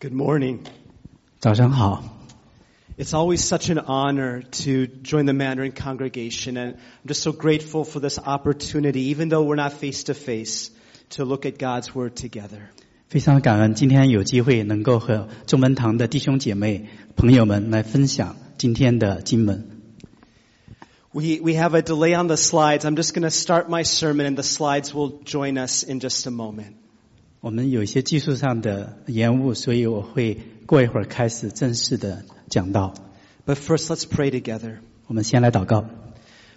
Good morning. 早上好， It's always such an honor to join the Mandarin congregation, and I'm just so grateful for this opportunity, even though we're not face to face, to look at God's Word together. 非常感恩今天有机会能够和中门堂的弟兄姐妹朋友们来分享今天的经文。 We, we have a delay on the slides. I'm just going to start my sermon, and the slides will join us in just a moment. 我们有一些技术上的延误，所以我会过一会儿开始正式的讲道。 But first, let's pray together. 我们先来祷告，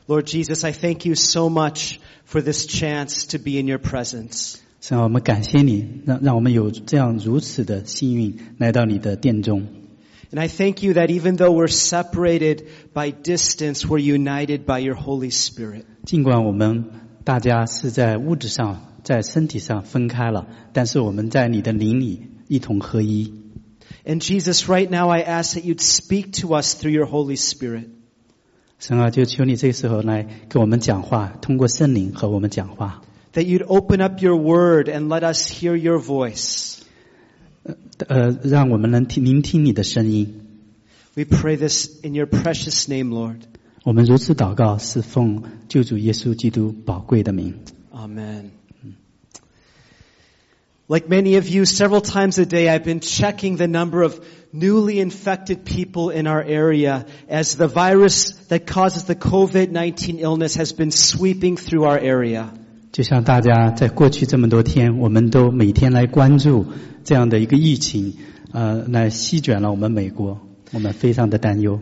Lord Jesus, I thank you so much for this chance to be in your presence. 神啊，我们感谢你，让让我们有这样如此的幸运来到你的殿中。 And I thank you that even though we're separated by distance, we're united by your Holy Spirit. 尽管我们大家是在物质上、 在身体上分开了，但是我们在你的灵里一同合一。 And Jesus, right now I ask that you'd speak to us through your Holy Spirit. 神啊，就求你这时候来给我们讲话，通过圣灵和我们讲话。 That you'd open up your word and let us hear your voice. 呃，让我们能听聆听你的声音。 We pray this in your precious name, Lord. 我们如此祷告，是奉救主耶稣基督宝贵的名。 Amen. Like many of you, several times a day I've been checking the number of newly infected people in our area as the virus that causes the COVID-19 illness has been sweeping through our area. 就像大家在过去这么多天，我们都每天来关注这样的一个疫情，呃，来席卷了我们美国，我们非常的担忧。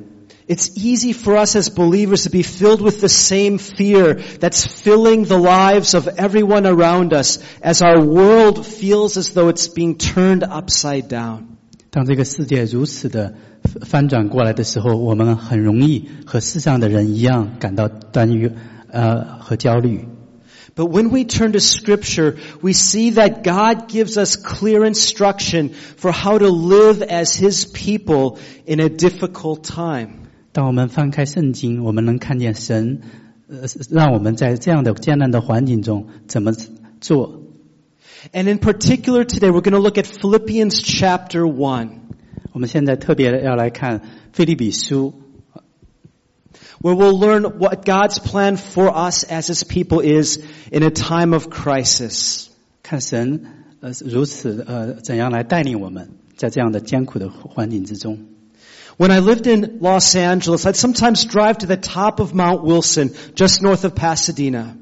It's easy for us as believers to be filled with the same fear that's filling the lives of everyone around us as our world feels as though it's being turned upside down. 当这个世界如此的翻转过来的时候，我们很容易和世上的人一样感到担忧，呃，和焦虑。 But when we turn to scripture, we see that God gives us clear instruction for how to live as His people in a difficult time. 当我们翻开圣经，我们能看见神，呃，让我们在这样的艰难的环境中怎么做。And in particular today, we're going to look at Philippians chapter one. 我们现在特别要来看腓立比书。Where we'll learn what God's plan for us as His people is in a time of crisis. 看神呃如此呃怎样来带领我们在这样的艰苦的环境之中。When I lived in Los Angeles, I'd sometimes drive to the top of Mount Wilson, just north of Pasadena.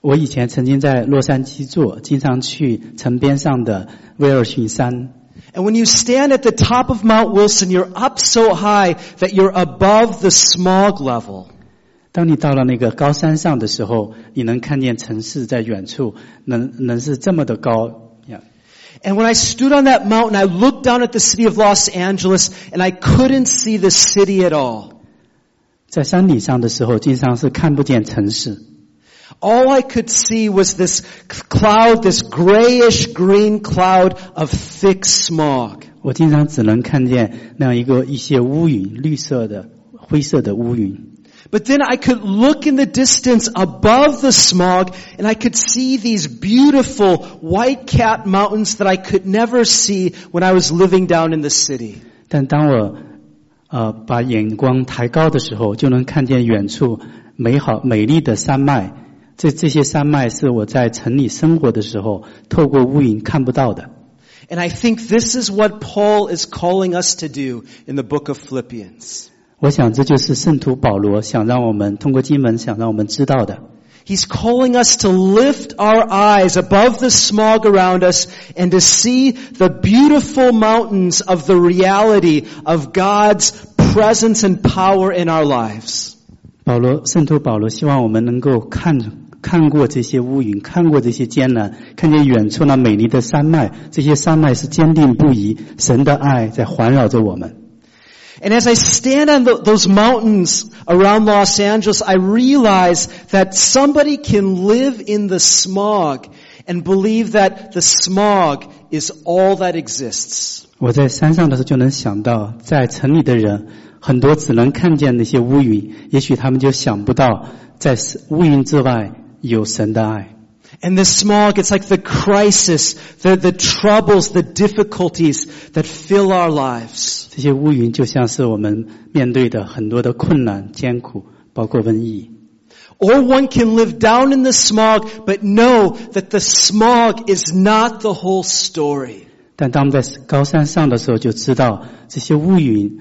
我以前曾经在洛杉矶做，经常去城边上的威尔逊山。 And when you stand at the top of Mount Wilson, you're up so high that you're above the smog level. 当你到了那个高山上的时候，你能看见城市在远处，能能是这么的高呀。 And when I stood on that mountain, I looked down at the city of Los Angeles and I couldn't see the city at all. 在山顶上的时候，经常是看不见城市， All I could see was this cloud, this grayish green cloud of thick smog. 我经常只能看见那样一个一些乌云，绿色的、灰色的乌云。 But then I could look in the distance above the smog and I could see these beautiful white capped mountains that I could never see when I was living down in the city. 但当我呃把眼光抬高的时候，就能看见远处美好美丽的山脉。这这些山脉是我在城里生活的时候透过乌云看不到的。 And I think this is what Paul is calling us to do in the book of Philippians. 我想这就是圣徒保罗想让我们通过经文想让我们知道的。 He's calling us to lift our eyes above the smog around us and to see the beautiful mountains of the reality of God's presence and power in our lives. 保罗，圣徒保罗希望我们能够看看过这些乌云，看过这些艰难，看见远处那美丽的山脉，这些山脉是坚定不移，神的爱在环绕着我们。 And as I stand on tho- those mountains around Los Angeles, I realize that somebody can live in the smog and believe that the smog is all that exists. 我在山上的时候就能想到，在城里的人很多只能看见那些乌云，也许他们就想不到，在乌云之外有神的爱。 And the smog, it's like the crisis, the, the troubles, the difficulties that fill our lives. 这些乌云就像是我们面对的很多的困难、艰苦，包括瘟疫。 Or one can live down in the smog, but know that the smog is not the whole story. 但当我们在高山上的时候，就知道这些乌云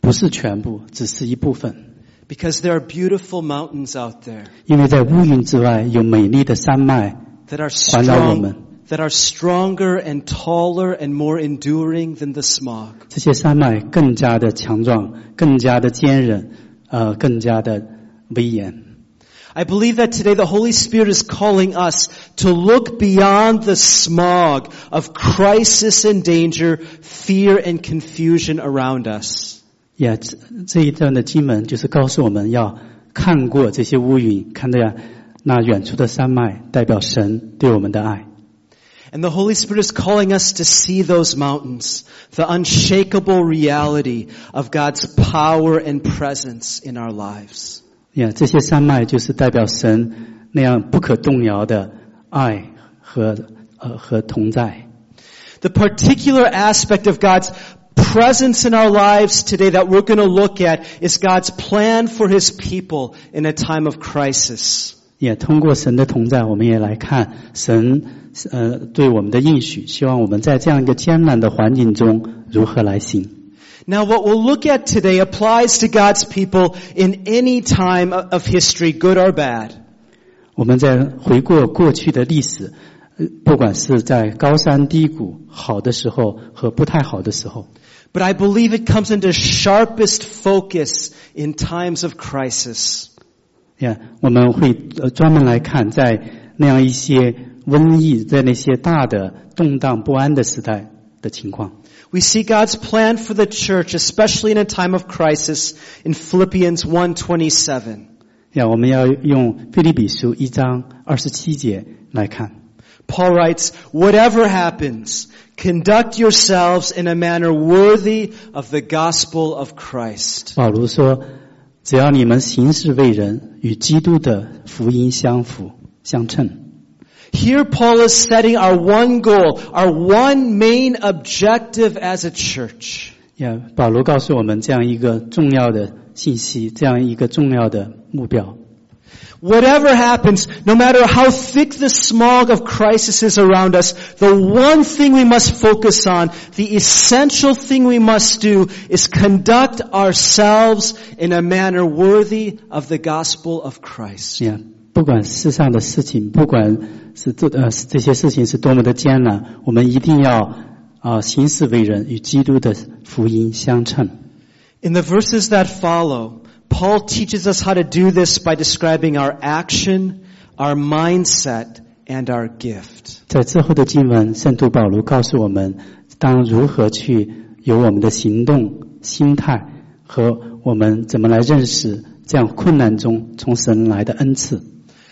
不是全部，只是一部分。 Because there are beautiful mountains out there 因为在乌云之外有美丽的山脉， that are 环绕我们。 strong, that are stronger and taller and more enduring than the smog. 这些山脉更加的强壮，更加的坚韧，呃，更加的威严。 I believe that today the Holy Spirit is calling us to look beyond the smog of crisis and danger, fear and confusion around us. 呀，这这一段的经文就是告诉我们要看过这些乌云，看到呀那远处的山脉，代表神对我们的爱。 And the Holy Spirit is calling us to see those mountains, the unshakable reality of God's power and presence in our lives. 呀，这些山脉就是代表神那样不可动摇的爱和呃和同在。 The particular aspect of God's presence in our lives today that we're going to look at is God's plan for His people in a time of crisis. 也通过神的同在，我们也来看神呃对我们的应许，希望我们在这样一个艰难的环境中如何来行。 Now what we'll look at today applies to God's people in any time of of history, good or bad. 我们在回顾过去的历史，呃不管是在高山低谷、好的时候和不太好的时候， but I believe it comes into sharpest focus in times of crisis. Yeah，我们会呃专门来看在那样一些瘟疫，在那些大的动荡不安的时代的情况。We see God's plan for the church, especially in a time of crisis, in Philippians 1:27. 呀，我们要用腓立比书一章二十七节来看。Paul writes, whatever happens, conduct yourselves in a manner worthy of the gospel of Christ. 保罗说：“只要你们行事为人，与基督的福音相符相称。 Here Paul is setting our one goal, our one main objective as a church. 呀，保罗告诉我们这样一个重要的信息，这样一个重要的目标。 Whatever happens, no matter how thick the smog of crisis is around us, the one thing we must focus on, the essential thing we must do is conduct ourselves in a manner worthy of the gospel of Christ. 呀，不管世上的事情，不管是这呃这些事情是多么的艰难，我们一定要啊、行事为人，与基督的福音相称。 In the verses that follow, Paul teaches us how to do this by describing our action, our mindset, and our gift. 在之后的经文，圣徒保罗告诉我们，当如何去有我们的行动、心态和我们怎么来认识这样困难中从神来的恩赐。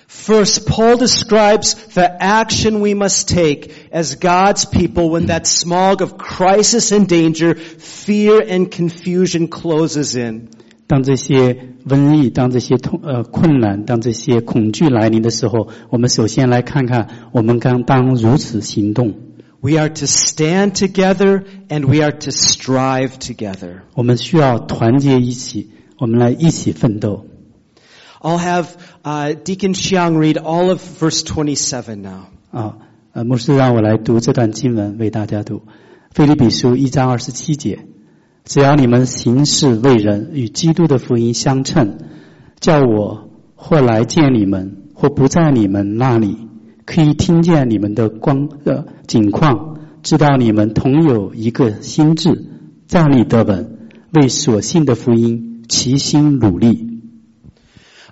First, Paul describes the action we must take as God's people when that smog of crisis and danger, fear and confusion closes in. 当这些瘟疫、当这些痛呃困难、当这些恐惧来临的时候，我们首先来看看我们刚当如此行动。 We are to stand together and we are to strive together. 我们需要团结一起，我们来一起奋斗。 I'll have uh, Deacon Xiang read all of verse 27 now. 啊，呃，牧师让我来读这段经文，为大家读《腓立比书》一章二十七节。 只要你们行事为人，与基督的福音相称，叫我或来见你们，或不在你们那里，可以听见你们的光呃景况，知道你们同有一个心智，站立得稳，为所信的福音齐心努力。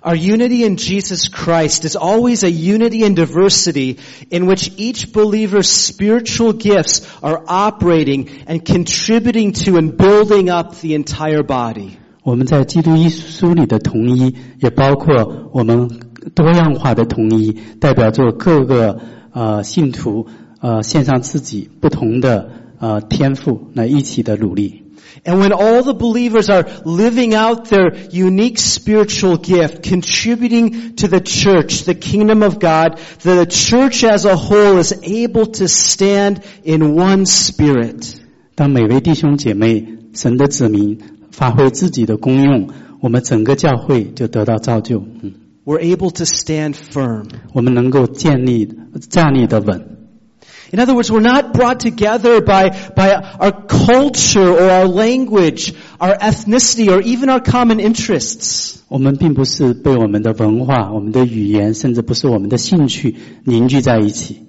Our unity in Jesus Christ is always a unity in diversity in which each believer's spiritual gifts are operating and contributing to and building up the entire body. 我们在基督耶稣里的统一，也包括我们多样化的统一，代表着各个呃信徒呃献上自己不同的呃天赋来一起的努力。 And when all the believers are living out their unique spiritual gift, contributing to the church, the kingdom of God, the church as a whole is able to stand in one spirit. 当每位弟兄姐妹、神的子民发挥自己的功用，我们整个教会就得到造就。嗯， We're able to stand firm. 我们能够建立站立的稳。 In other words, we're not brought together by, by our culture or our language, our ethnicity, or even our common interests. 我们并不是被我们的文化、我们的语言，甚至不是我们的兴趣凝聚在一起。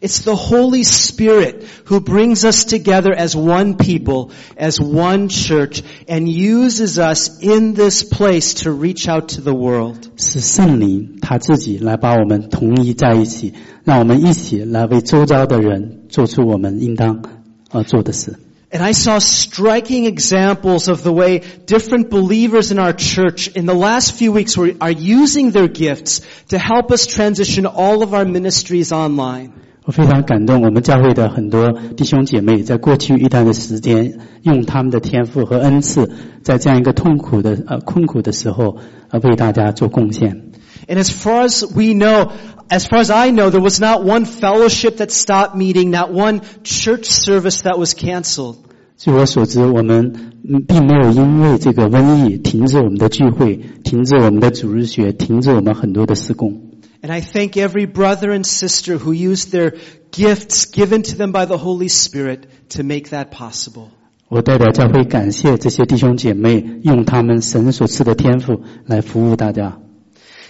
It's the Holy Spirit who brings us together as one people, as one church, and uses us in this place to reach out to the world. 是圣灵他自己来把我们统一在一起，让我们一起来为周遭的人做出我们应当呃做的事。 And I saw striking examples of the way different believers in our church in the last few weeks were, are using their gifts to help us transition all of our ministries online. 我非常感动，我们教会的很多弟兄姐妹在过去一段的时间，用他们的天赋和恩赐，在这样一个痛苦的呃困苦的时候，呃为大家做贡献。And as far as we know, as far as I know, there was not one fellowship that stopped meeting, not one church service that was canceled. 据我所知，我们嗯并没有因为这个瘟疫停止我们的聚会，停止我们的主日学，停止我们很多的施工。And I thank every brother and sister who used their gifts given to them by the Holy Spirit to make that possible. 我代表教会感谢这些弟兄姐妹，用他们神所赐的天赋来服务大家。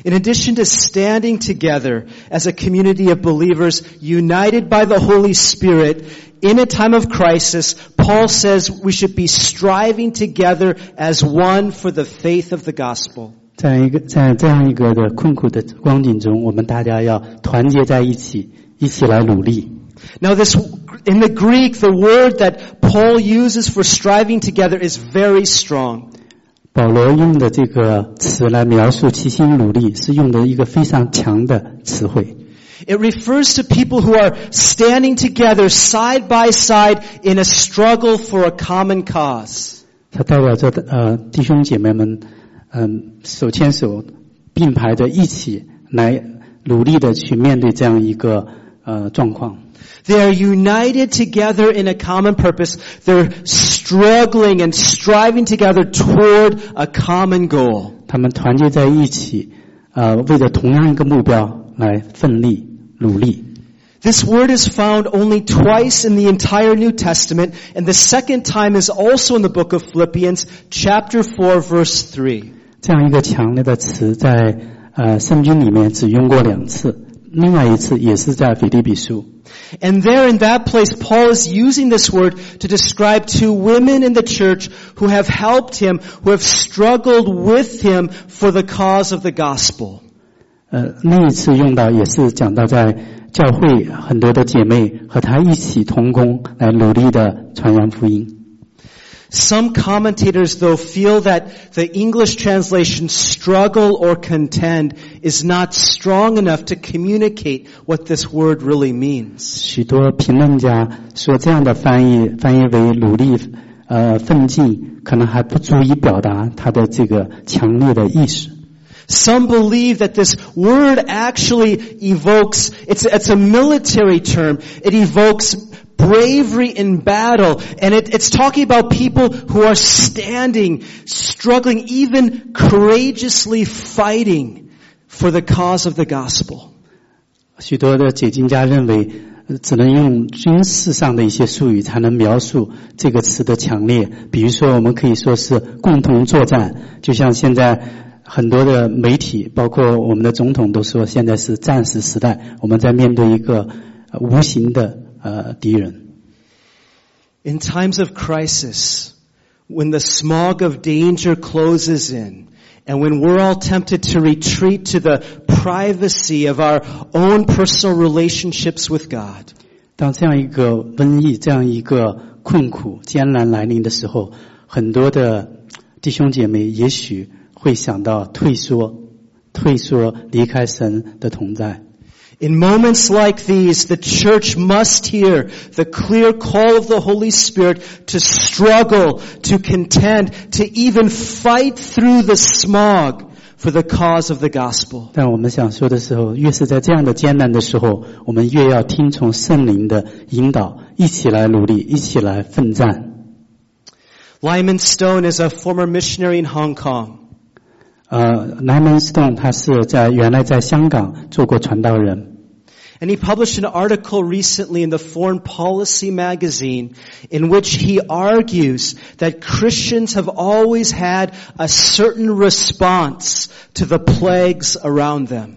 In addition to standing together as a community of believers united by the Holy Spirit in a time of crisis, Paul says we should be striving together as one for the faith of the gospel. 在一个在这样一个的困苦的光景中，我们大家要团结在一起，一起来努力。Now this, in the Greek, the word that Paul uses for striving together is very strong. 保罗用的这个词来描述齐心努力，是用的一个非常强的词汇。It refers to people who are standing together side by side in a struggle for a common cause. 它代表着呃弟兄姐妹们，嗯、手牵手并排着一起来努力的去面对这样一个呃状况。 They are united together in a common purpose. They're struggling and striving together toward a common goal. 他们团结在一起，呃，为着同样一个目标来奋力努力。 This word is found only twice in the entire New Testament, and the second time is also in the book of Philippians, chapter 4, verse 3. 这样一个强烈的词在呃圣经里面只用过两次，另外一次也是在腓立比书。And there in that place, Paul is using this word to describe two women in the church who have helped him, who have struggled with him for the cause of the gospel. 呃，那一次用到也是讲到在教会很多的姐妹和他一起同工来努力的传扬福音。Some commentators though feel that the English translation struggle or contend is not strong enough to communicate what this word really means. 许多评论家说这样的翻译翻译为努力呃奋进，可能还不足以表达他的这个强烈的意识。 Some believe that this word actually evokes, it's, it's a military term. It evokes bravery in battle. And it's talking about people who are standing, struggling, even courageously fighting for the cause of the gospel. 许多的解经家认为，只能用军事上的一些术语才能描述这个词的强烈。比如说，我们可以说是共同作战，就像现在很多的媒体，包括我们的总统都说，现在是战时时代，我们在面对一个无形的 呃敌人。 In times of crisis, when the smog of danger closes in, and when we're all tempted to retreat to the privacy of our own personal relationships with God, 当这样一个瘟疫、这样一个困苦、艰难来临的时候，很多的弟兄姐妹也许会想到退缩，退缩离开神的同在。 In moments like these, the church must hear the clear call of the Holy Spirit to struggle, to contend, to even fight through the smog for the cause of the gospel. 但我们想说的时候，越是在这样的艰难的时候，我们越要听从圣灵的引导，一起来努力，一起来奋战。 Lyman Stone is a former missionary in Hong Kong. 呃，南门 Stone 他是在原来在香港做过传道人，And he published an article recently in the Foreign Policy magazine in which he argues that Christians have always had a certain response to the plagues around them.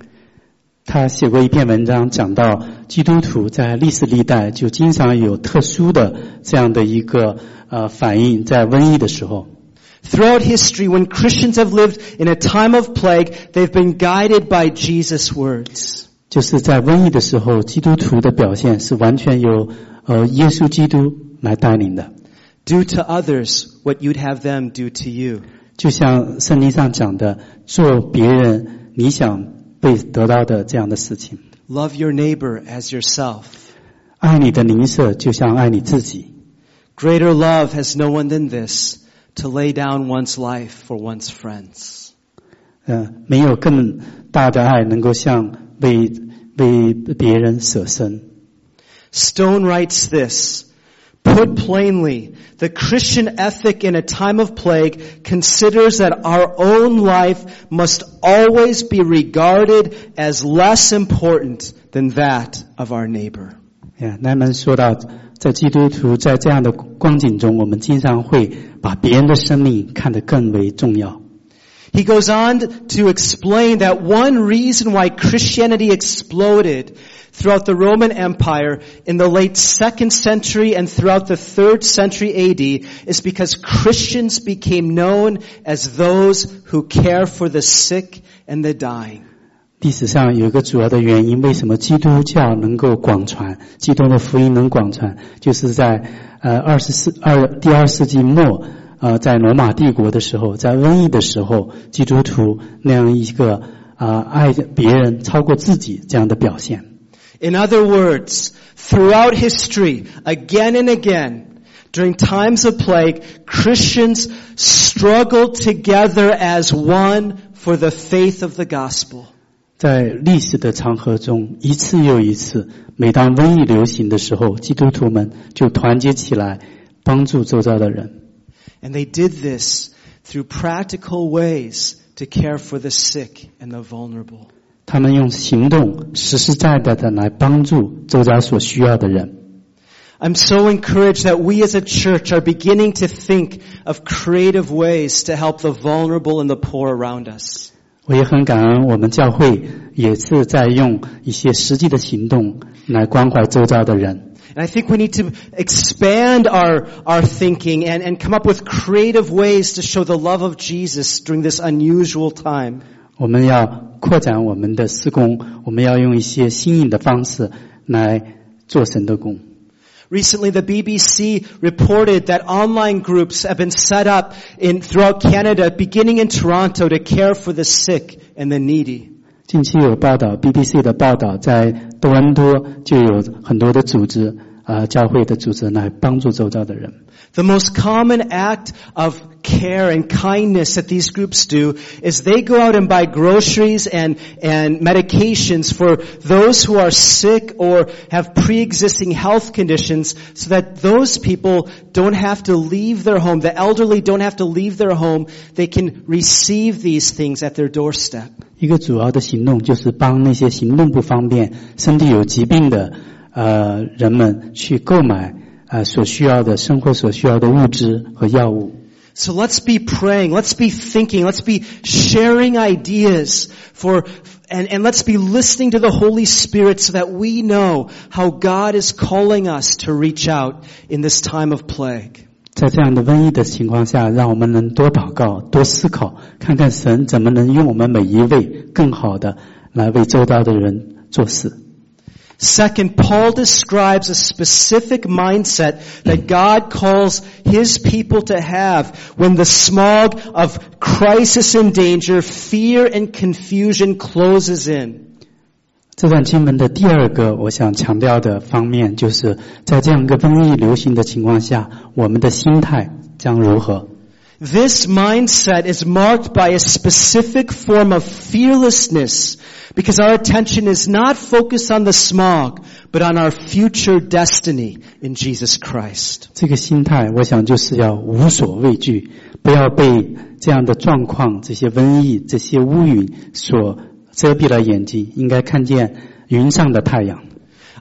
他写过一篇文章，讲到基督徒在历史历代就经常有特殊的这样的一个呃反应，在瘟疫的时候。Throughout history, when Christians have lived in a time of plague, they've been guided by Jesus' words. 就是在瘟疫的时候，基督徒的表现是完全由呃耶稣基督来带领的， Do to others what you'd have them do to you. 就像圣经上讲的，做别人你想被得到的这样的事情， Love your neighbor as yourself. 爱你的邻舍就像爱你自己。 Greater love has no one than this, to lay down one's life for one's friends. 呃，没有更大的爱能够像为为别人舍身。 Stone writes this, Put plainly, the Christian ethic in a time of plague considers that our own life must always be regarded as less important than that of our neighbor. 呀，那么说到，在基督徒在这样的光景中，我们经常会把别人的生命看得更为重要。 He goes on to explain that one reason why Christianity exploded throughout the Roman Empire in the late second century and throughout the third century AD is because Christians became known as those who care for the sick and the dying. 历史上有一个主要的原因，为什么基督教能够广传，基督的福音能广传，就是在呃二十四二第二世纪末，呃在罗马帝国的时候，在瘟疫的时候，基督徒那样一个啊、爱别人超过自己这样的表现。 In other words, throughout history, again and again, during times of plague, Christians struggled together as one for the faith of the gospel. 在历史的长河中，一次又一次，每当瘟疫流行的时候，基督徒们就团结起来，帮助周遭的人。 And they did this through practical ways to care for the sick and the vulnerable. 他们用行动实实在在的来帮助周遭所需要的人。 I'm so encouraged that we as a church are beginning to think of creative ways to help the vulnerable and the poor around us. 我也很感恩，我们教会也是在用一些实际的行动来关怀周遭的人。And I think we need to expand our, our thinking and, and come up with creative ways to show the love of Jesus during this unusual time. 我们要扩展我们的施工，我们要用一些新颖的方式来做神的工。Recently, the BBC reported that online groups have been set up in, throughout Canada, beginning in Toronto, to care for the sick and the needy. 近期有报道，BBC 的报道，在多伦多就有很多的组织，呃，教会的组织来帮助周遭的人。 The most common act of care and kindness that these groups do is they go out and buy groceries and, and medications for those who are sick or have pre-existing health conditions so that those people don't have to leave their home. The elderly don't have to leave their home. They can receive these things at their doorstep. 一个主要的行动就是帮那些行动不方便、身体有疾病的呃人们去购买 呃所需要的生活所需要的物资和药物。 So let's be praying, let's be thinking, let's be sharing ideas for, and, and let's be listening to the Holy Spirit so that we know how God is calling us to reach out in this time of plague. 在这样的瘟疫的情况下，让我们能多祷告、多思考，看看神怎么能用我们每一位更好的来为周遭的人做事。 Second, Paul describes a specific mindset that God calls his people to have when the smog of crisis and danger, fear and confusion closes in. 这段经文的第二个我想强调的方面，就是在这样一个瘟疫流行的情况下，我们的心态将如何？ This mindset is marked by a specific form of fearlessness because our attention is not focused on the smog, but on our future destiny in Jesus Christ. 这个心态，我想就是要无所畏惧，不要被这样的状况、这些瘟疫、这些乌云所遮蔽了眼睛，应该看见云上的太阳。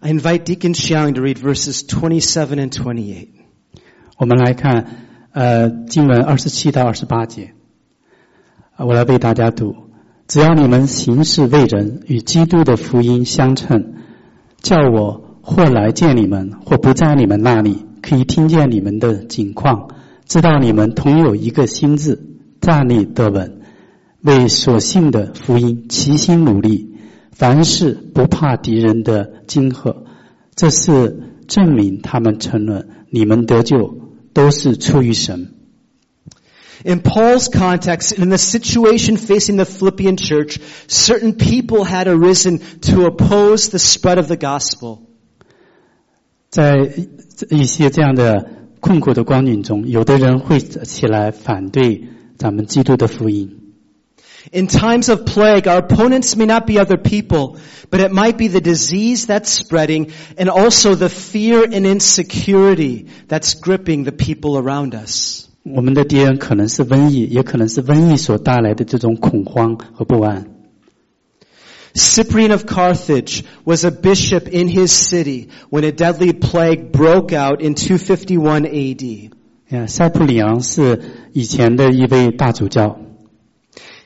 I invite Deacon Xiang to read verses 27 and 28. 我们来看， 呃，经文二十七到二十八节，我来为大家读。只要你们行事为人与基督的福音相称，叫我或来见你们，或不在你们那里，可以听见你们的景况，知道你们同有一个心智，站立得稳，为所信的福音齐心努力，凡事不怕敌人的惊吓，这是证明他们承认你们得救都是出于神。 In Paul's context, in the situation facing the Philippian church, certain people had arisen to oppose the spread of the gospel. 在一些这样的困苦的光景中，有的人会起来反对咱们基督的福音。 In times of plague, our opponents may not be other people, but it might be the disease that's spreading and also the fear and insecurity that's gripping the people around us. 我们的敌人可能是瘟疫，也可能是瘟疫所带来的这种恐慌和不安。 Cyprian of Carthage was a bishop in his city when a deadly plague broke out in 251 AD. 呀，塞普里昂是以前的一位大主教，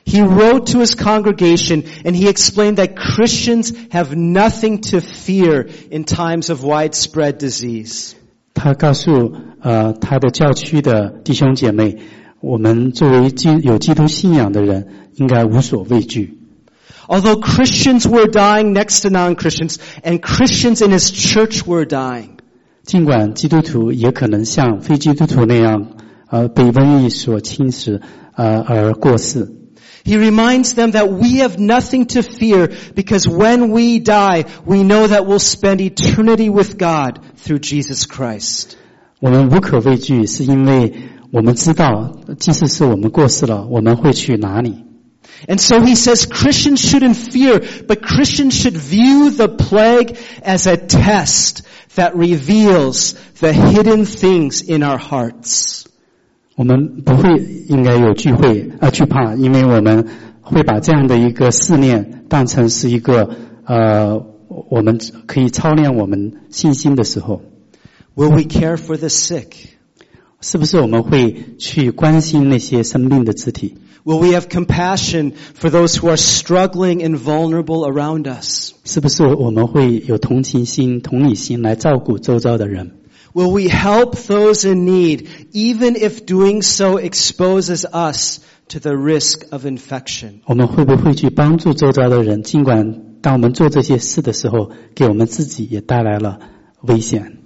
He wrote to his congregation and he explained that Christians have nothing to fear in times of widespread disease. 他告诉呃他的教区的弟兄姐妹，我们作为基有基督信仰的人，应该无所畏惧。 Although Christians were dying next to non-Christians and Christians in his church were dying, 尽管基督徒也可能像非基督徒那样，呃，被瘟疫所侵蚀，呃，而过世。 he reminds them that we have nothing to fear because when we die, we know that we'll spend eternity with God through Jesus Christ. 我们无可畏惧，是因为我们知道，即使是我们过世了，我们会去哪里。 And so he says Christians shouldn't fear, but Christians should view the plague as a test that reveals the hidden things in our hearts. 我们不会应该有惧会啊惧怕，因为我们会把这样的一个试炼当成是一个呃，我们可以操练我们信心的时候，Will we care for the sick? 是不是我们会去关心那些生病的肢体？Will we have compassion for those who are struggling and vulnerable around us? 是不是我们会有同情心、同理心来照顾周遭的人？Will we help those in need, even if doing so exposes us to the risk of infection? 我们会不会去帮助周遭的人？尽管当我们做这些事的时候，给我们自己也带来了危险。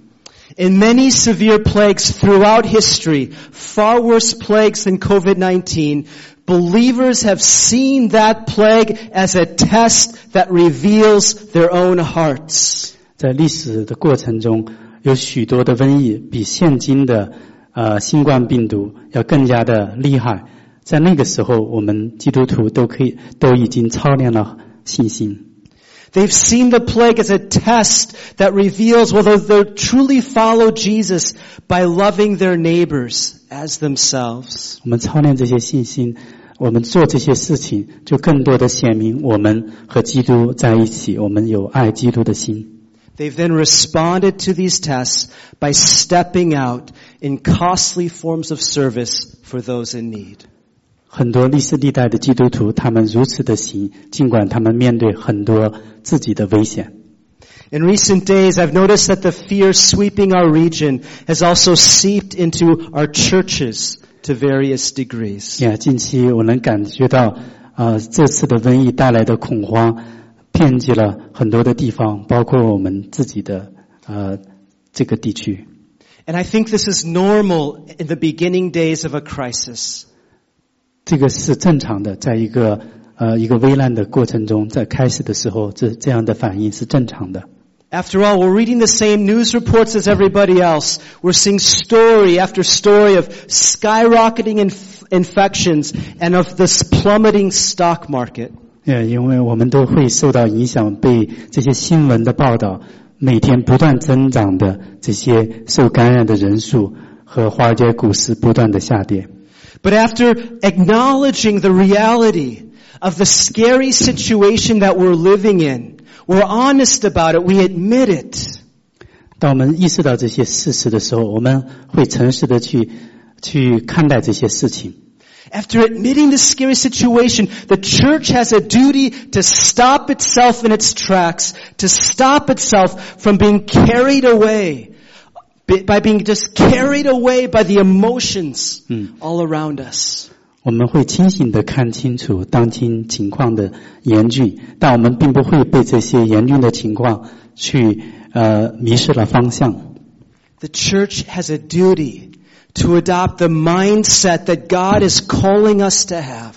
In many severe plagues throughout history, far worse plagues than COVID-19, believers have seen that plague as a test that reveals their own hearts. 在历史的过程中， 有许多的瘟疫比现今的呃新冠病毒要更加的厉害。在那个时候，我们基督徒都可以都已经操练了信心。 They've seen the plague as a test that reveals whether they truly follow Jesus by loving their neighbors as themselves. 我们操练这些信心，我们做这些事情，就更多的显明我们和基督在一起，我们有爱基督的心。 They've then responded to these tests by stepping out in costly forms of service for those in need. 很多历史历代的基督徒，他们如此的行，尽管他们面对很多自己的危险。 In recent days, I've noticed that the fear sweeping our region has also seeped into our churches to various degrees. 呀，近期我能感觉到，呃，这次的瘟疫带来的恐慌， 遍及了很多的地方，包括我们自己的呃这个地区。 And I think this is normal in the beginning days of a crisis. 这个是正常的，在一个 呃一个危难的过程中，在开始的时候，这这样的反应是正常的。 After all, we're reading the same news reports as everybody else. We're seeing story after story of skyrocketing inf- infections and of this plummeting stock market. 呃，因为我们都会受到影响，被这些新闻的报道，每天不断增长的这些受感染的人数和华尔街股市不断的下跌。But after acknowledging the reality of the scary situation that we're living in, we're honest about it, we admit it. 当我们意识到这些事实的时候，我们会诚实的去去看待这些事情。After admitting the scary situation, the church has a duty to stop itself in its tracks, to stop itself from being carried away, by being just carried away by the emotions all around us. 我们会清醒的看清楚当今情况的严峻，但我们并不会被这些严峻的情况去呃迷失了方向。 The church has a duty to adopt the mindset that God is calling us to have,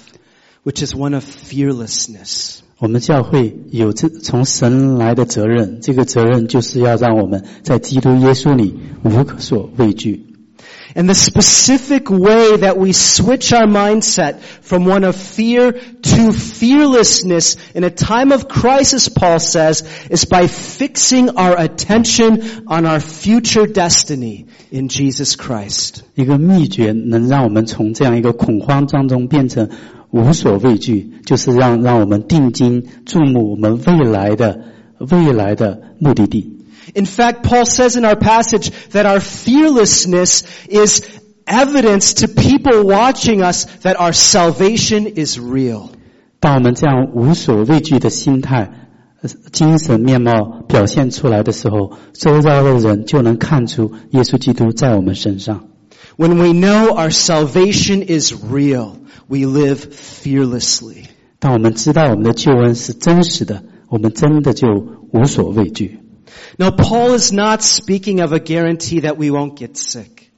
which is one of fearlessness. 我们教会有这从神来的责任，这个责任就是要让我们在基督耶稣里无所畏惧。 And the specific way that we switch our mindset from one of fear to fearlessness in a time of crisis, Paul says, is by fixing our attention on our future destiny in Jesus Christ. 一个秘诀能让我们从这样一个恐慌当中变成无所畏惧，就是让让我们定睛注目我们未来的未来的目的地。 In fact, Paul says in our passage that our fearlessness is evidence to people watching us that our salvation is real. 当我们这样无所畏惧的心态、呃精神面貌表现出来的时候，周遭的人就能看出耶稣基督在我们身上。 When we know our salvation is real, we live fearlessly. 当我们知道我们的救恩是真实的，我们真的就无所畏惧。 Now, Paul is not speaking of a guarantee that we won't get sick.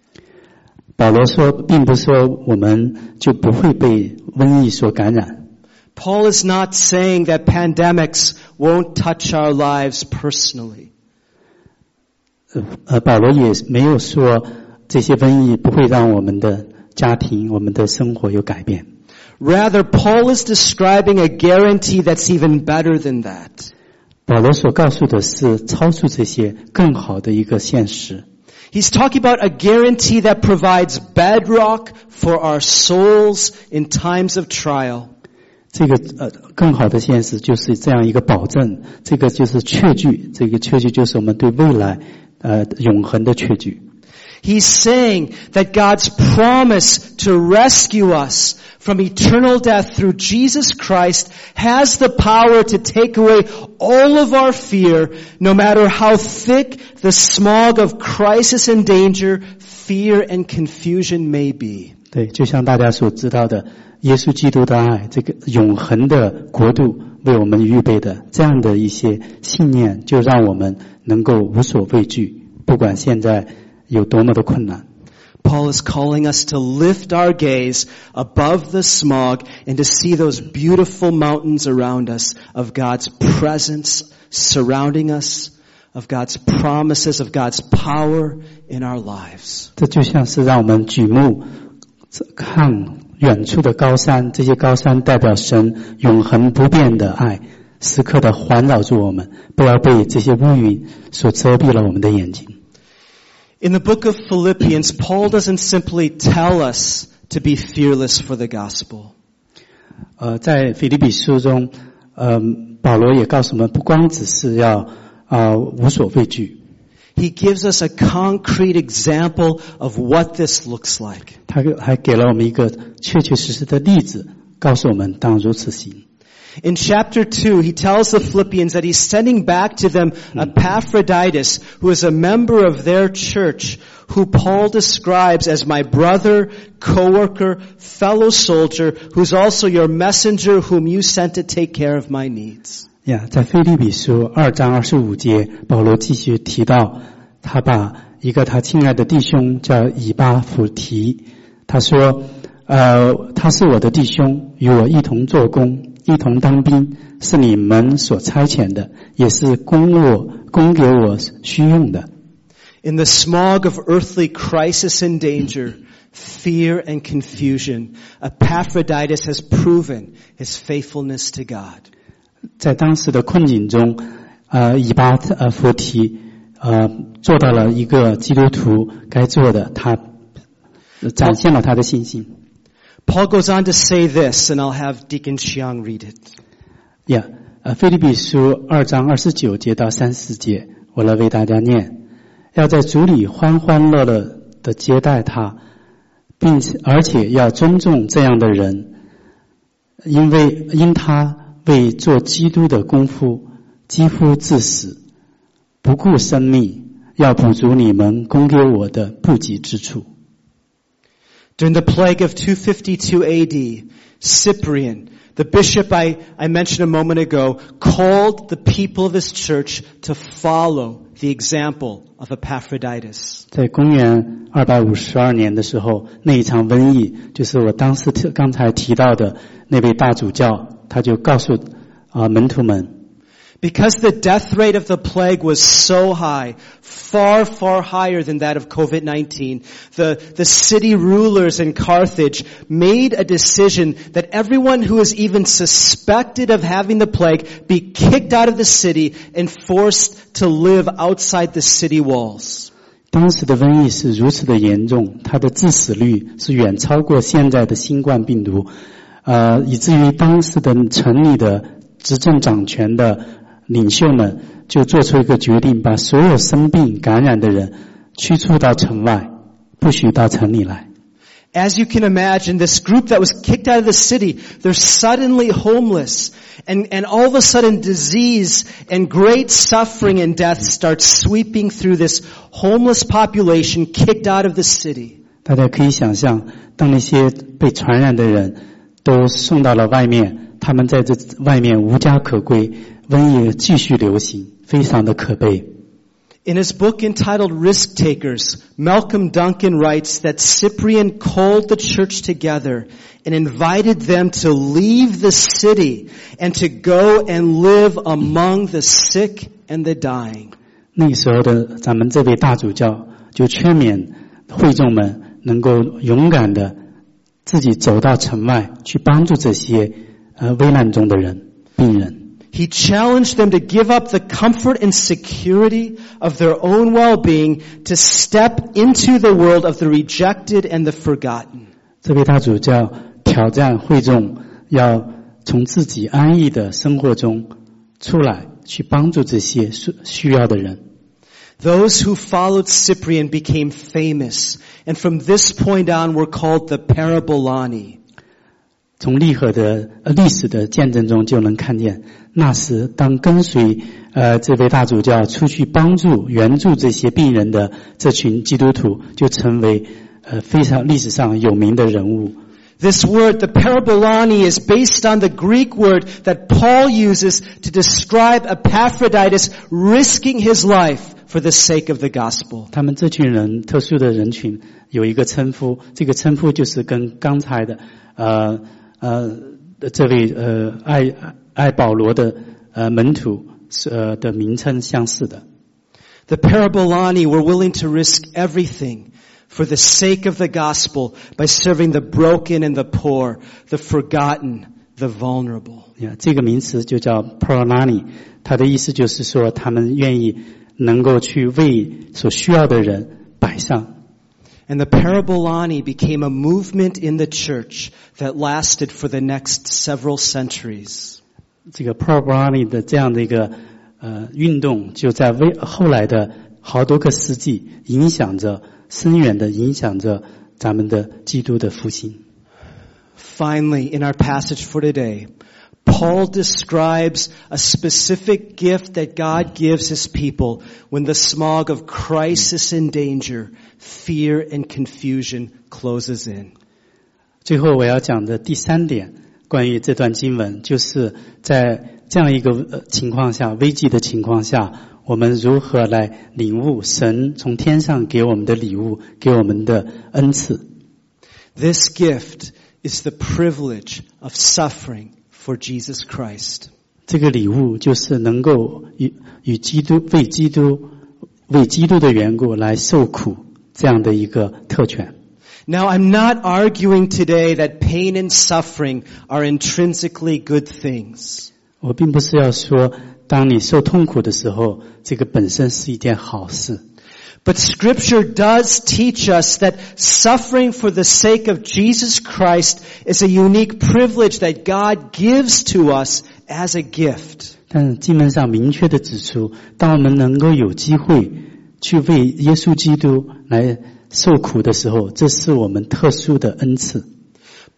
保罗说，并不是说我们就不会被瘟疫所感染。 Paul is not saying that pandemics won't touch our lives personally. 呃呃，保罗也没有说这些瘟疫不会让我们的家庭、我们的生活有改变。 Rather, Paul is describing a guarantee that's even better than that. 保罗所告诉的是超出这些更好的一个现实。 He's talking about a guarantee that provides bedrock for our souls in times of trial. 这个呃更好的现实就是这样一个保证，这个就是确据，这个确据就是我们对未来呃永恒的确据。 He's saying that God's promise to rescue us from eternal death through Jesus Christ has the power to take away all of our fear, no matter how thick the smog of crisis and danger, fear and confusion may be. 对，就像大家所知道的，耶稣基督的爱，这个永恒的国度为我们预备的这样的一些信念，就让我们能够无所畏惧，不管现在 有多么的困难。 Paul is calling us to lift our gaze above the smog and to see those beautiful mountains around us of God's presence surrounding us, of God's promises, of God's power in our lives. 这就像是让我们举目看远处的高山，这些高山代表神永恒不变的爱，时刻的环绕住我们，不要被这些乌云所遮蔽了我们的眼睛。 In the book of Philippians, Paul doesn't simply tell us to be fearless for the gospel. 呃，在腓立比书中，呃，保罗也告诉我们，不光只是要啊、无所畏惧， He gives us a concrete example of what this looks like. 他还给了我们一个确确实实的例子，告诉我们当如此行。 in chapter 2, he tells the Philippians that he's sending back to them hmm. Epaphroditus, who is a member of their church, who Paul describes as my brother, co-worker, fellow soldier, who's also your messenger whom you sent to take care of my needs. Yeah, 在腓立比书二章二十五节，保罗继续提到，他把一个他亲爱的弟兄叫以巴弗提，他说，呃，他是我的弟兄，与我一同做工，一同当兵，是你们所差遣的，也是供我供给我需用的。In the smog of earthly crisis and danger, fear and confusion, Epaphroditus has proven his faithfulness to God. 在当时的困境中，呃，以巴呃佛提呃做到了一个基督徒该做的，他呃展现了他的信心。Paul goes on to say this, and I'll have Deacon Chiang read it. Yeah. 呃，菲律比书二章二十九节到三十节，我来为大家念：要在主里欢欢乐乐的接待他，并且而且要尊重这样的人，因为因他为做基督的功夫几乎致死，不顾生命，要补足你们供给我的不及之处。During the plague of 252 AD, Cyprian, the bishop I, I mentioned a moment ago, called the people of his church to follow the example of Epaphroditus. 在公元二百五十二年的时候，那一场瘟疫，就是我当时提刚才提到的那位大主教，他就告诉啊、门徒们， Because the death rate of the plague was so high, far, far higher than that of COVID-19, the, the city rulers in Carthage made a decision that everyone who was even suspected of having the plague be kicked out of the city and forced to live outside the city walls. 当时的瘟疫是如此的严重，它的致死率是远超过现在的新冠病毒，呃，以至于当时的城里的执政掌权的 领袖们就做出一个决定，把所有生病感染的人驱逐到城外，不许到城里来。 As you can imagine, this group that was kicked out of the city, they're suddenly homeless. And, and all of a sudden disease and great suffering and death start sweeping through this homeless population kicked out of the city. 大家可以想象，当那些被传染的人都送到了外面，他们在这外面无家可归， 瘟疫继续流行，非常的可悲。 In his book entitled Risk Takers, Malcolm Duncan writes that Cyprian called the church together and invited them to leave the city and to go and live among the sick and the dying. 那个时候的咱们这位大主教就劝勉会众们能够勇敢的自己走到城外去帮助这些呃危难中的人、病人。 He challenged them to give up the comfort and security of their own well-being to step into the world of the rejected and the forgotten. 这位大主教挑战会众要从自己安逸的生活中出来，去帮助这些需需要的人。 Those who followed Cyprian became famous, and from this point on were called the Parabolani. 从历河的呃历史的见证中就能看见，那时当跟随呃这位大主教出去帮助援助这些病人的这群基督徒，就成为呃非常历史上有名的人物。This word, the Parabolani, is based on the Greek word that Paul uses to describe Epaphroditus risking his life for the sake of the gospel. 他们这群人特殊的人群有一个称呼，这个称呼就是跟刚才的呃呃这位呃爱爱保罗的呃门徒是呃的名称相似的。 The Parabolani were willing to risk everything for the sake of the gospel by serving the broken and the poor, the forgotten, the vulnerable. 呀，这个名词就叫 p r o n a n i 它的意思就是说，他们愿意能够去为所需要的人摆上。 And the Parabolani became a movement in the church that lasted for the next several centuries. 这个 p r o n a n i 的这样的一个呃运动，就在为后来的好多个世纪，影响着深远的影响着咱们的基督的复兴。 Finally, in our passage for today, Paul describes a specific gift that God gives his people when the smog of crisis and danger, fear and confusion closes in. 最后我要讲的第三点，关于这段经文，就是在这样一个呃情况下，危机的情况下，我们如何来领悟神从天上给我们的礼物，给我们的恩赐。 This gift is the privilege of suffering for for Jesus Christ. 这个礼物就是能够与与基督为基督为基督的缘故来受苦这样的一个特权。 Now, I'm not arguing today that pain and suffering are intrinsically good things. 我并不是要说，当你受痛苦的时候，这个本身是一件好事。 But scripture does teach us that suffering for the sake of Jesus Christ is a unique privilege that God gives to us as a gift. 但是经文上明确的指出，当我们能够有机会去为耶稣基督来受苦的时候，这是我们特殊的恩赐。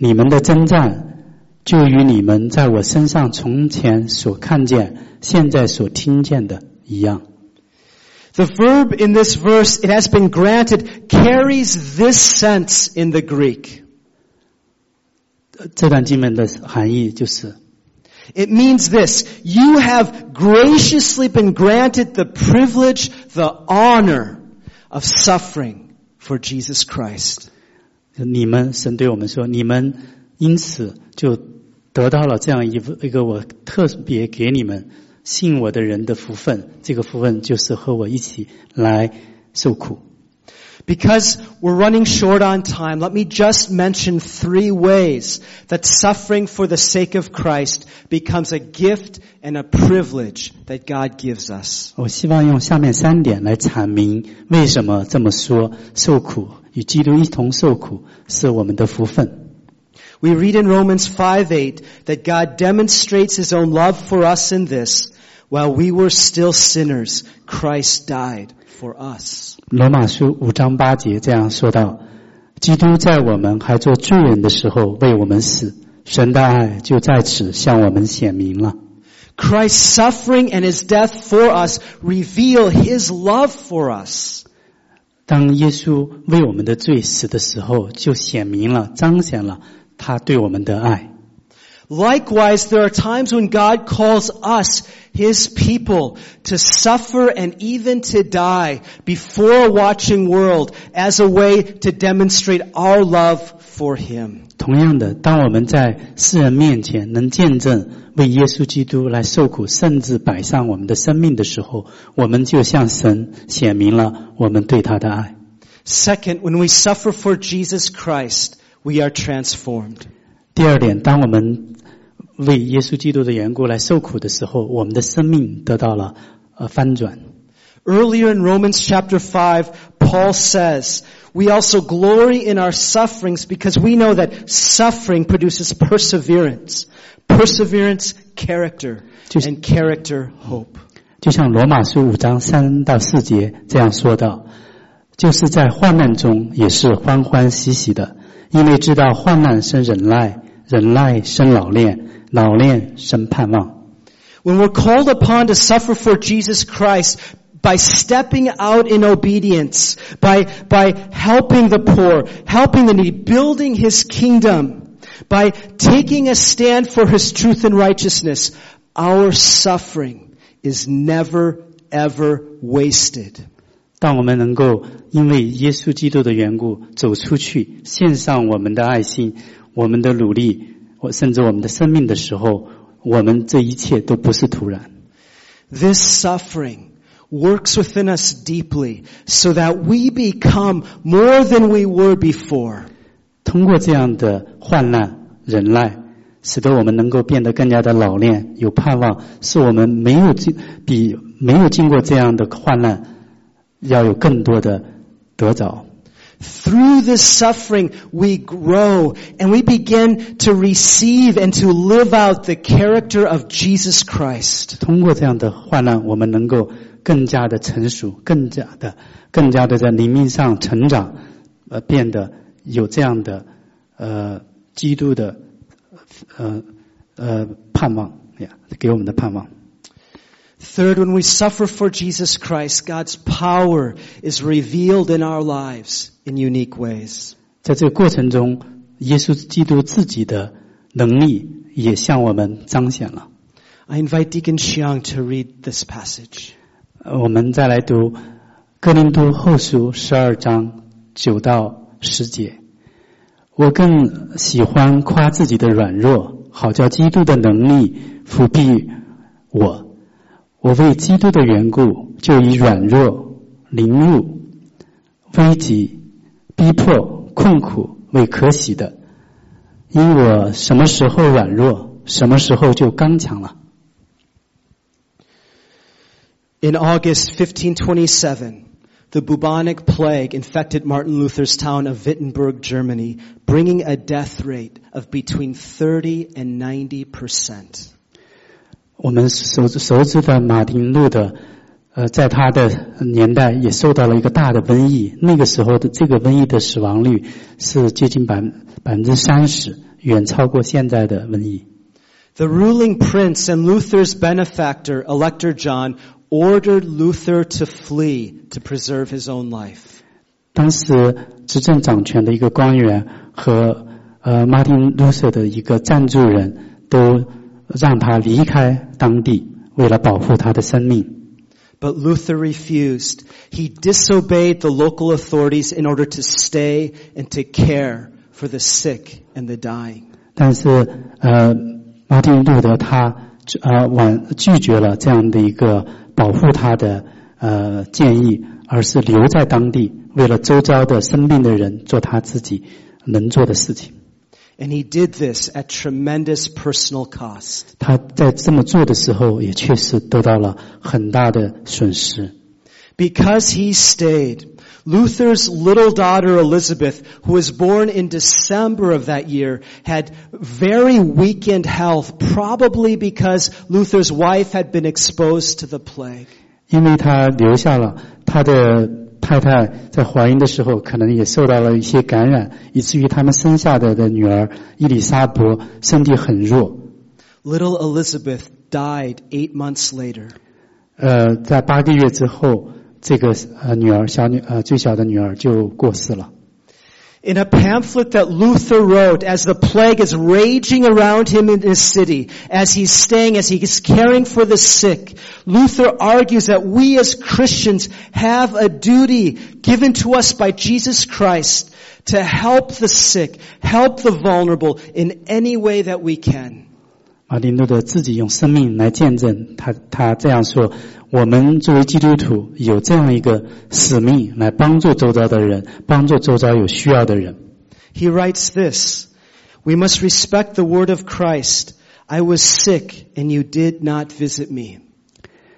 你们的征战，就与你们在我身上从前所看见、现在所听见的一样。 The verb in this verse, it has been granted, carries this sense in the Greek. 这段经文的含义就是， It means this, you have graciously been granted the privilege, the honor of suffering for Jesus Christ. 你们神对我们说，你们因此就得到了这样一一个我特别给你们信我的人的福分。这个福分就是和我一起来受苦。 Because we're running short on time, let me just mention three ways that suffering for the sake of Christ becomes a gift and a privilege that God gives us. 我希望用下面三点来阐明为什么这么说：受苦 与基督一同受苦是我们的福分。 We read in Romans 5:8 that God demonstrates his own love for us in this, while we were still sinners, Christ died for us. 罗马书五章八节这样说道：基督在我们还做罪人的时候为我们死，神的爱就在此向我们显明了。 Christ's suffering and his death for us reveal his love for us. 当耶稣为我们的罪死的时候，就显明了、彰显了他对我们的爱。Likewise, there are times when God calls us, His people, to suffer and even to die before a watching world as a way to demonstrate our love for Him. 同样的，当我们在世人面前能见证为耶稣基督来受苦，甚至摆上我们的生命的时候，我们就向神显明了我们对他的爱。 Second, when we suffer for Jesus Christ, we are transformed. 第二点，当我们 为耶稣基督的缘故来受苦的时候，我们的生命得到了呃翻转。Earlier in Romans chapter 5, Paul says, we also glory in our sufferings because we know that suffering produces perseverance. Perseverance, character, and character, hope. 就像罗马书五章三到四节这样说道：“就是在患难中也是欢欢喜喜的，因为知道患难生忍耐，忍耐生老练，老练生盼望。 When we're called upon to suffer for Jesus Christ, by stepping out in obedience, by, by helping the poor, helping the needy, building His kingdom, by taking a stand for His truth and righteousness, our suffering is never ever wasted. 当我们能够因为耶稣基督的缘故走出去，献上我们的爱心、我们的努力， 或甚至我们的生命的时候，我们这一切都不是突然。This suffering works within us deeply so that we become more than we were before. 通过这样的患难忍耐，使得我们能够变得更加的老练，有盼望，是我们没有经比没有经过这样的患难，要有更多的得着。Through this suffering, we grow and we begin to receive and to live out the character of Jesus Christ. 通过这样的患难，我们能够更加的成熟，更加的、更加的在灵命上成长，呃，变得有这样的呃基督的呃 呃盼望呀，给我们的盼望。 Third, when we suffer for Jesus Christ, God's power is revealed in our lives in unique ways. 在这个过程中，耶稣基督自己的能力也向我们彰显了。I invite Deacon Xiang to read this passage. 我们再来读哥林多后书十二章九到十节。我更喜欢夸自己的软弱，好叫基督的能力覆庇我。我为基督的缘故，就以软弱、凌辱、危急、逼迫、困苦为可喜的，因我什么时候软弱，什么时候就刚强了。 In August 1527, the bubonic plague infected Martin Luther's town of Wittenberg, Germany, bringing a death rate of between 30 and 90 percent. 我们熟熟知的马丁路的，呃，在他的年代也受到了一个大的瘟疫，那个时候的这个瘟疫的死亡率是接近百百分之三十，远超过现在的瘟疫。 The ruling prince and Luther's benefactor, Elector John, ordered Luther to flee to preserve his own life. 当时执政掌权的一个官员和呃马丁路瑟的一个赞助人都 让他离开当地，为了保护他的生命。But Luther refused. He disobeyed the local authorities in order to stay and to care for the sick and the dying. 但是呃，马丁路德他呃婉拒绝了这样的一个保护他的呃建议，而是留在当地，为了周遭的生病的人做他自己能做的事情。And he did this at tremendous personal cost. 他在这么做的时候，也确实得到了很大的损失。 Because he stayed, Luther's little daughter Elizabeth, who was born in December of that year, had very weakened health, probably because Luther's wife had been exposed to the plague. 因为他留下了他的 太太在怀孕的时候，可能也受到了一些感染，以至于他们生下的的女儿伊丽莎白身体很弱。Little Elizabeth died eight months later. 呃，在八个月之后，这个呃女儿小女呃最小的女儿就过世了。In a pamphlet that Luther wrote as the plague is raging around him in his city, as he's staying, as he is caring for the sick, Luther argues that we as Christians have a duty given to us by Jesus Christ to help the sick, help the vulnerable in any way that we can. 马丁路德自己用生命来见证，他他这样说：我们作为基督徒有这样一个使命，来帮助周遭的人，帮助周遭有需要的人。He writes this, we must respect the word of Christ. I was sick and you did not visit me.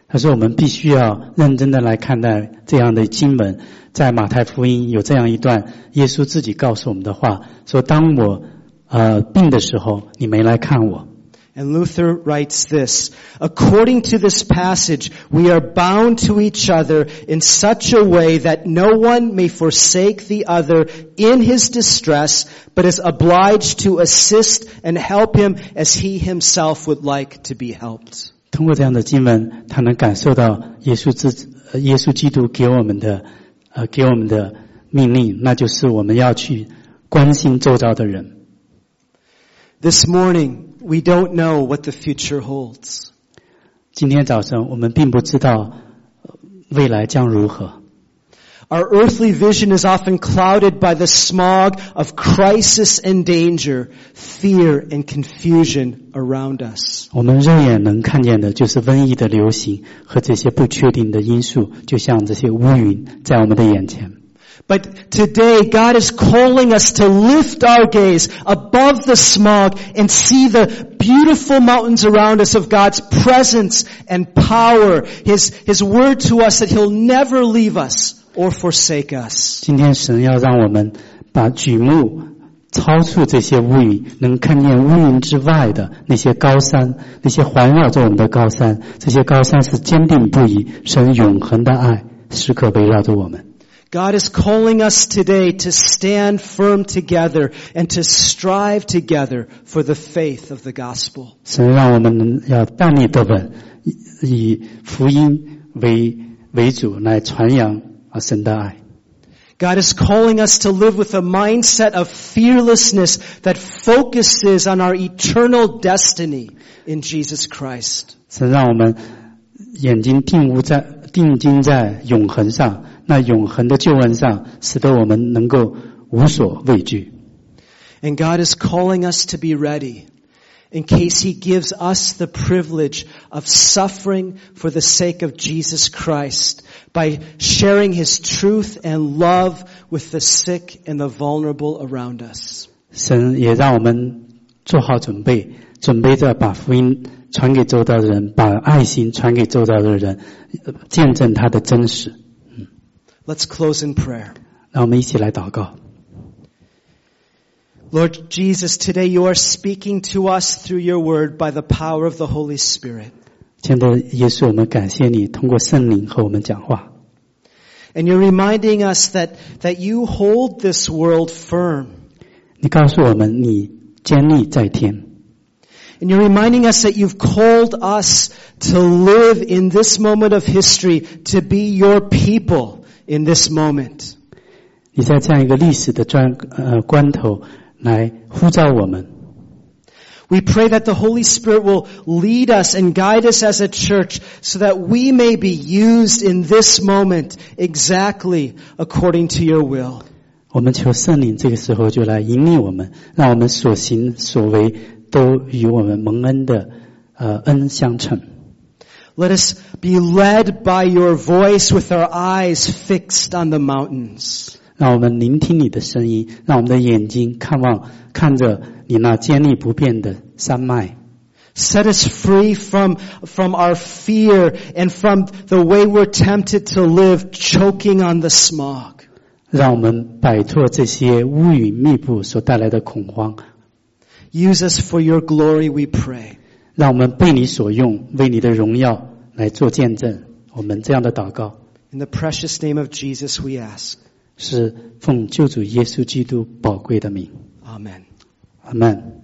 他说：我们必须要认真的来看待这样的经文，在马太福音有这样一段耶稣自己告诉我们的话，说：当我呃病的时候，你没来看我。And Luther writes this, according to this passage, we are bound to each other in such a way that no one may forsake the other in his distress, but is obliged to assist and help him as he himself would like to be helped. 通过这样的经文，他能感受到耶稣自呃耶稣基督给我们的呃给我们的命令，那就是我们要去关心周遭的人。 This morning, we don't know what the future holds. 今天早上我们并不知道呃未来将如何， Our earthly vision is often clouded by the smog of crisis and danger, fear and confusion around us. 我们肉眼能看见的就是瘟疫的流行和这些不确定的因素，就像这些乌云在我们的眼前。 But today, God is calling us to lift our gaze above the smog and see the beautiful mountains around us of God's presence and power. His, His word to us that He'll never leave us or forsake us. 今天神要让我们把举目超出这些乌云，能看见乌云之外的那些高山，那些环绕着我们的高山。这些高山是坚定不移，神永恒的爱时刻围绕着我们。 God is calling us today to stand firm together and to strive together for the faith of the gospel. 神让我们能要站立得稳，以以福音为为主来传扬啊神的爱。 God is calling us to live with a mindset of fearlessness that focuses on our eternal destiny in Jesus Christ. 神让我们眼睛定悟在 定睛在永恒上，那永恒的救恩上，使得我们能够无所畏惧。 And God is calling us to be ready in case He gives us the privilege of suffering for the sake of Jesus Christ by sharing His truth and love with the sick and the vulnerable around us. 神也让我们做好准备， 准备着把福音传给周遭的人，把爱心传给周遭的人，呃见证他的真实。 Let's close in prayer. 让我们一起来祷告。 Lord Jesus, today you are speaking to us through your word by the power of the Holy Spirit. 亲爱的耶稣，我们感谢你通过圣灵和我们讲话。 And you're reminding us that, that you hold this world firm. 你告诉我们，你坚立在天， And you're reminding us that you've called us to live in this moment of history, to be your people in this moment. 你在这样一个历史的专呃关头来呼召我们。 We pray that the Holy Spirit will lead us and guide us as a church so that we may be used in this moment exactly according to your will. 我们求圣灵这个时候就来引领我们，让我们所行所为 都与我们蒙恩的呃恩相称。 Let us be led by your voice with our eyes fixed on the mountains. 让我们聆听你的声音，让我们的眼睛看望看着你那坚立不变的山脉， Set us free from, from our fear and from the way we're tempted to live choking on the smog. 让我们摆脱这些乌云密布所带来的恐慌， Use us for your glory, we pray. 让我们被你所用，为你的荣耀来做见证。我们这样的祷告 In the precious name of Jesus we ask. 是奉救主耶稣基督宝贵的名，Amen. 阿门。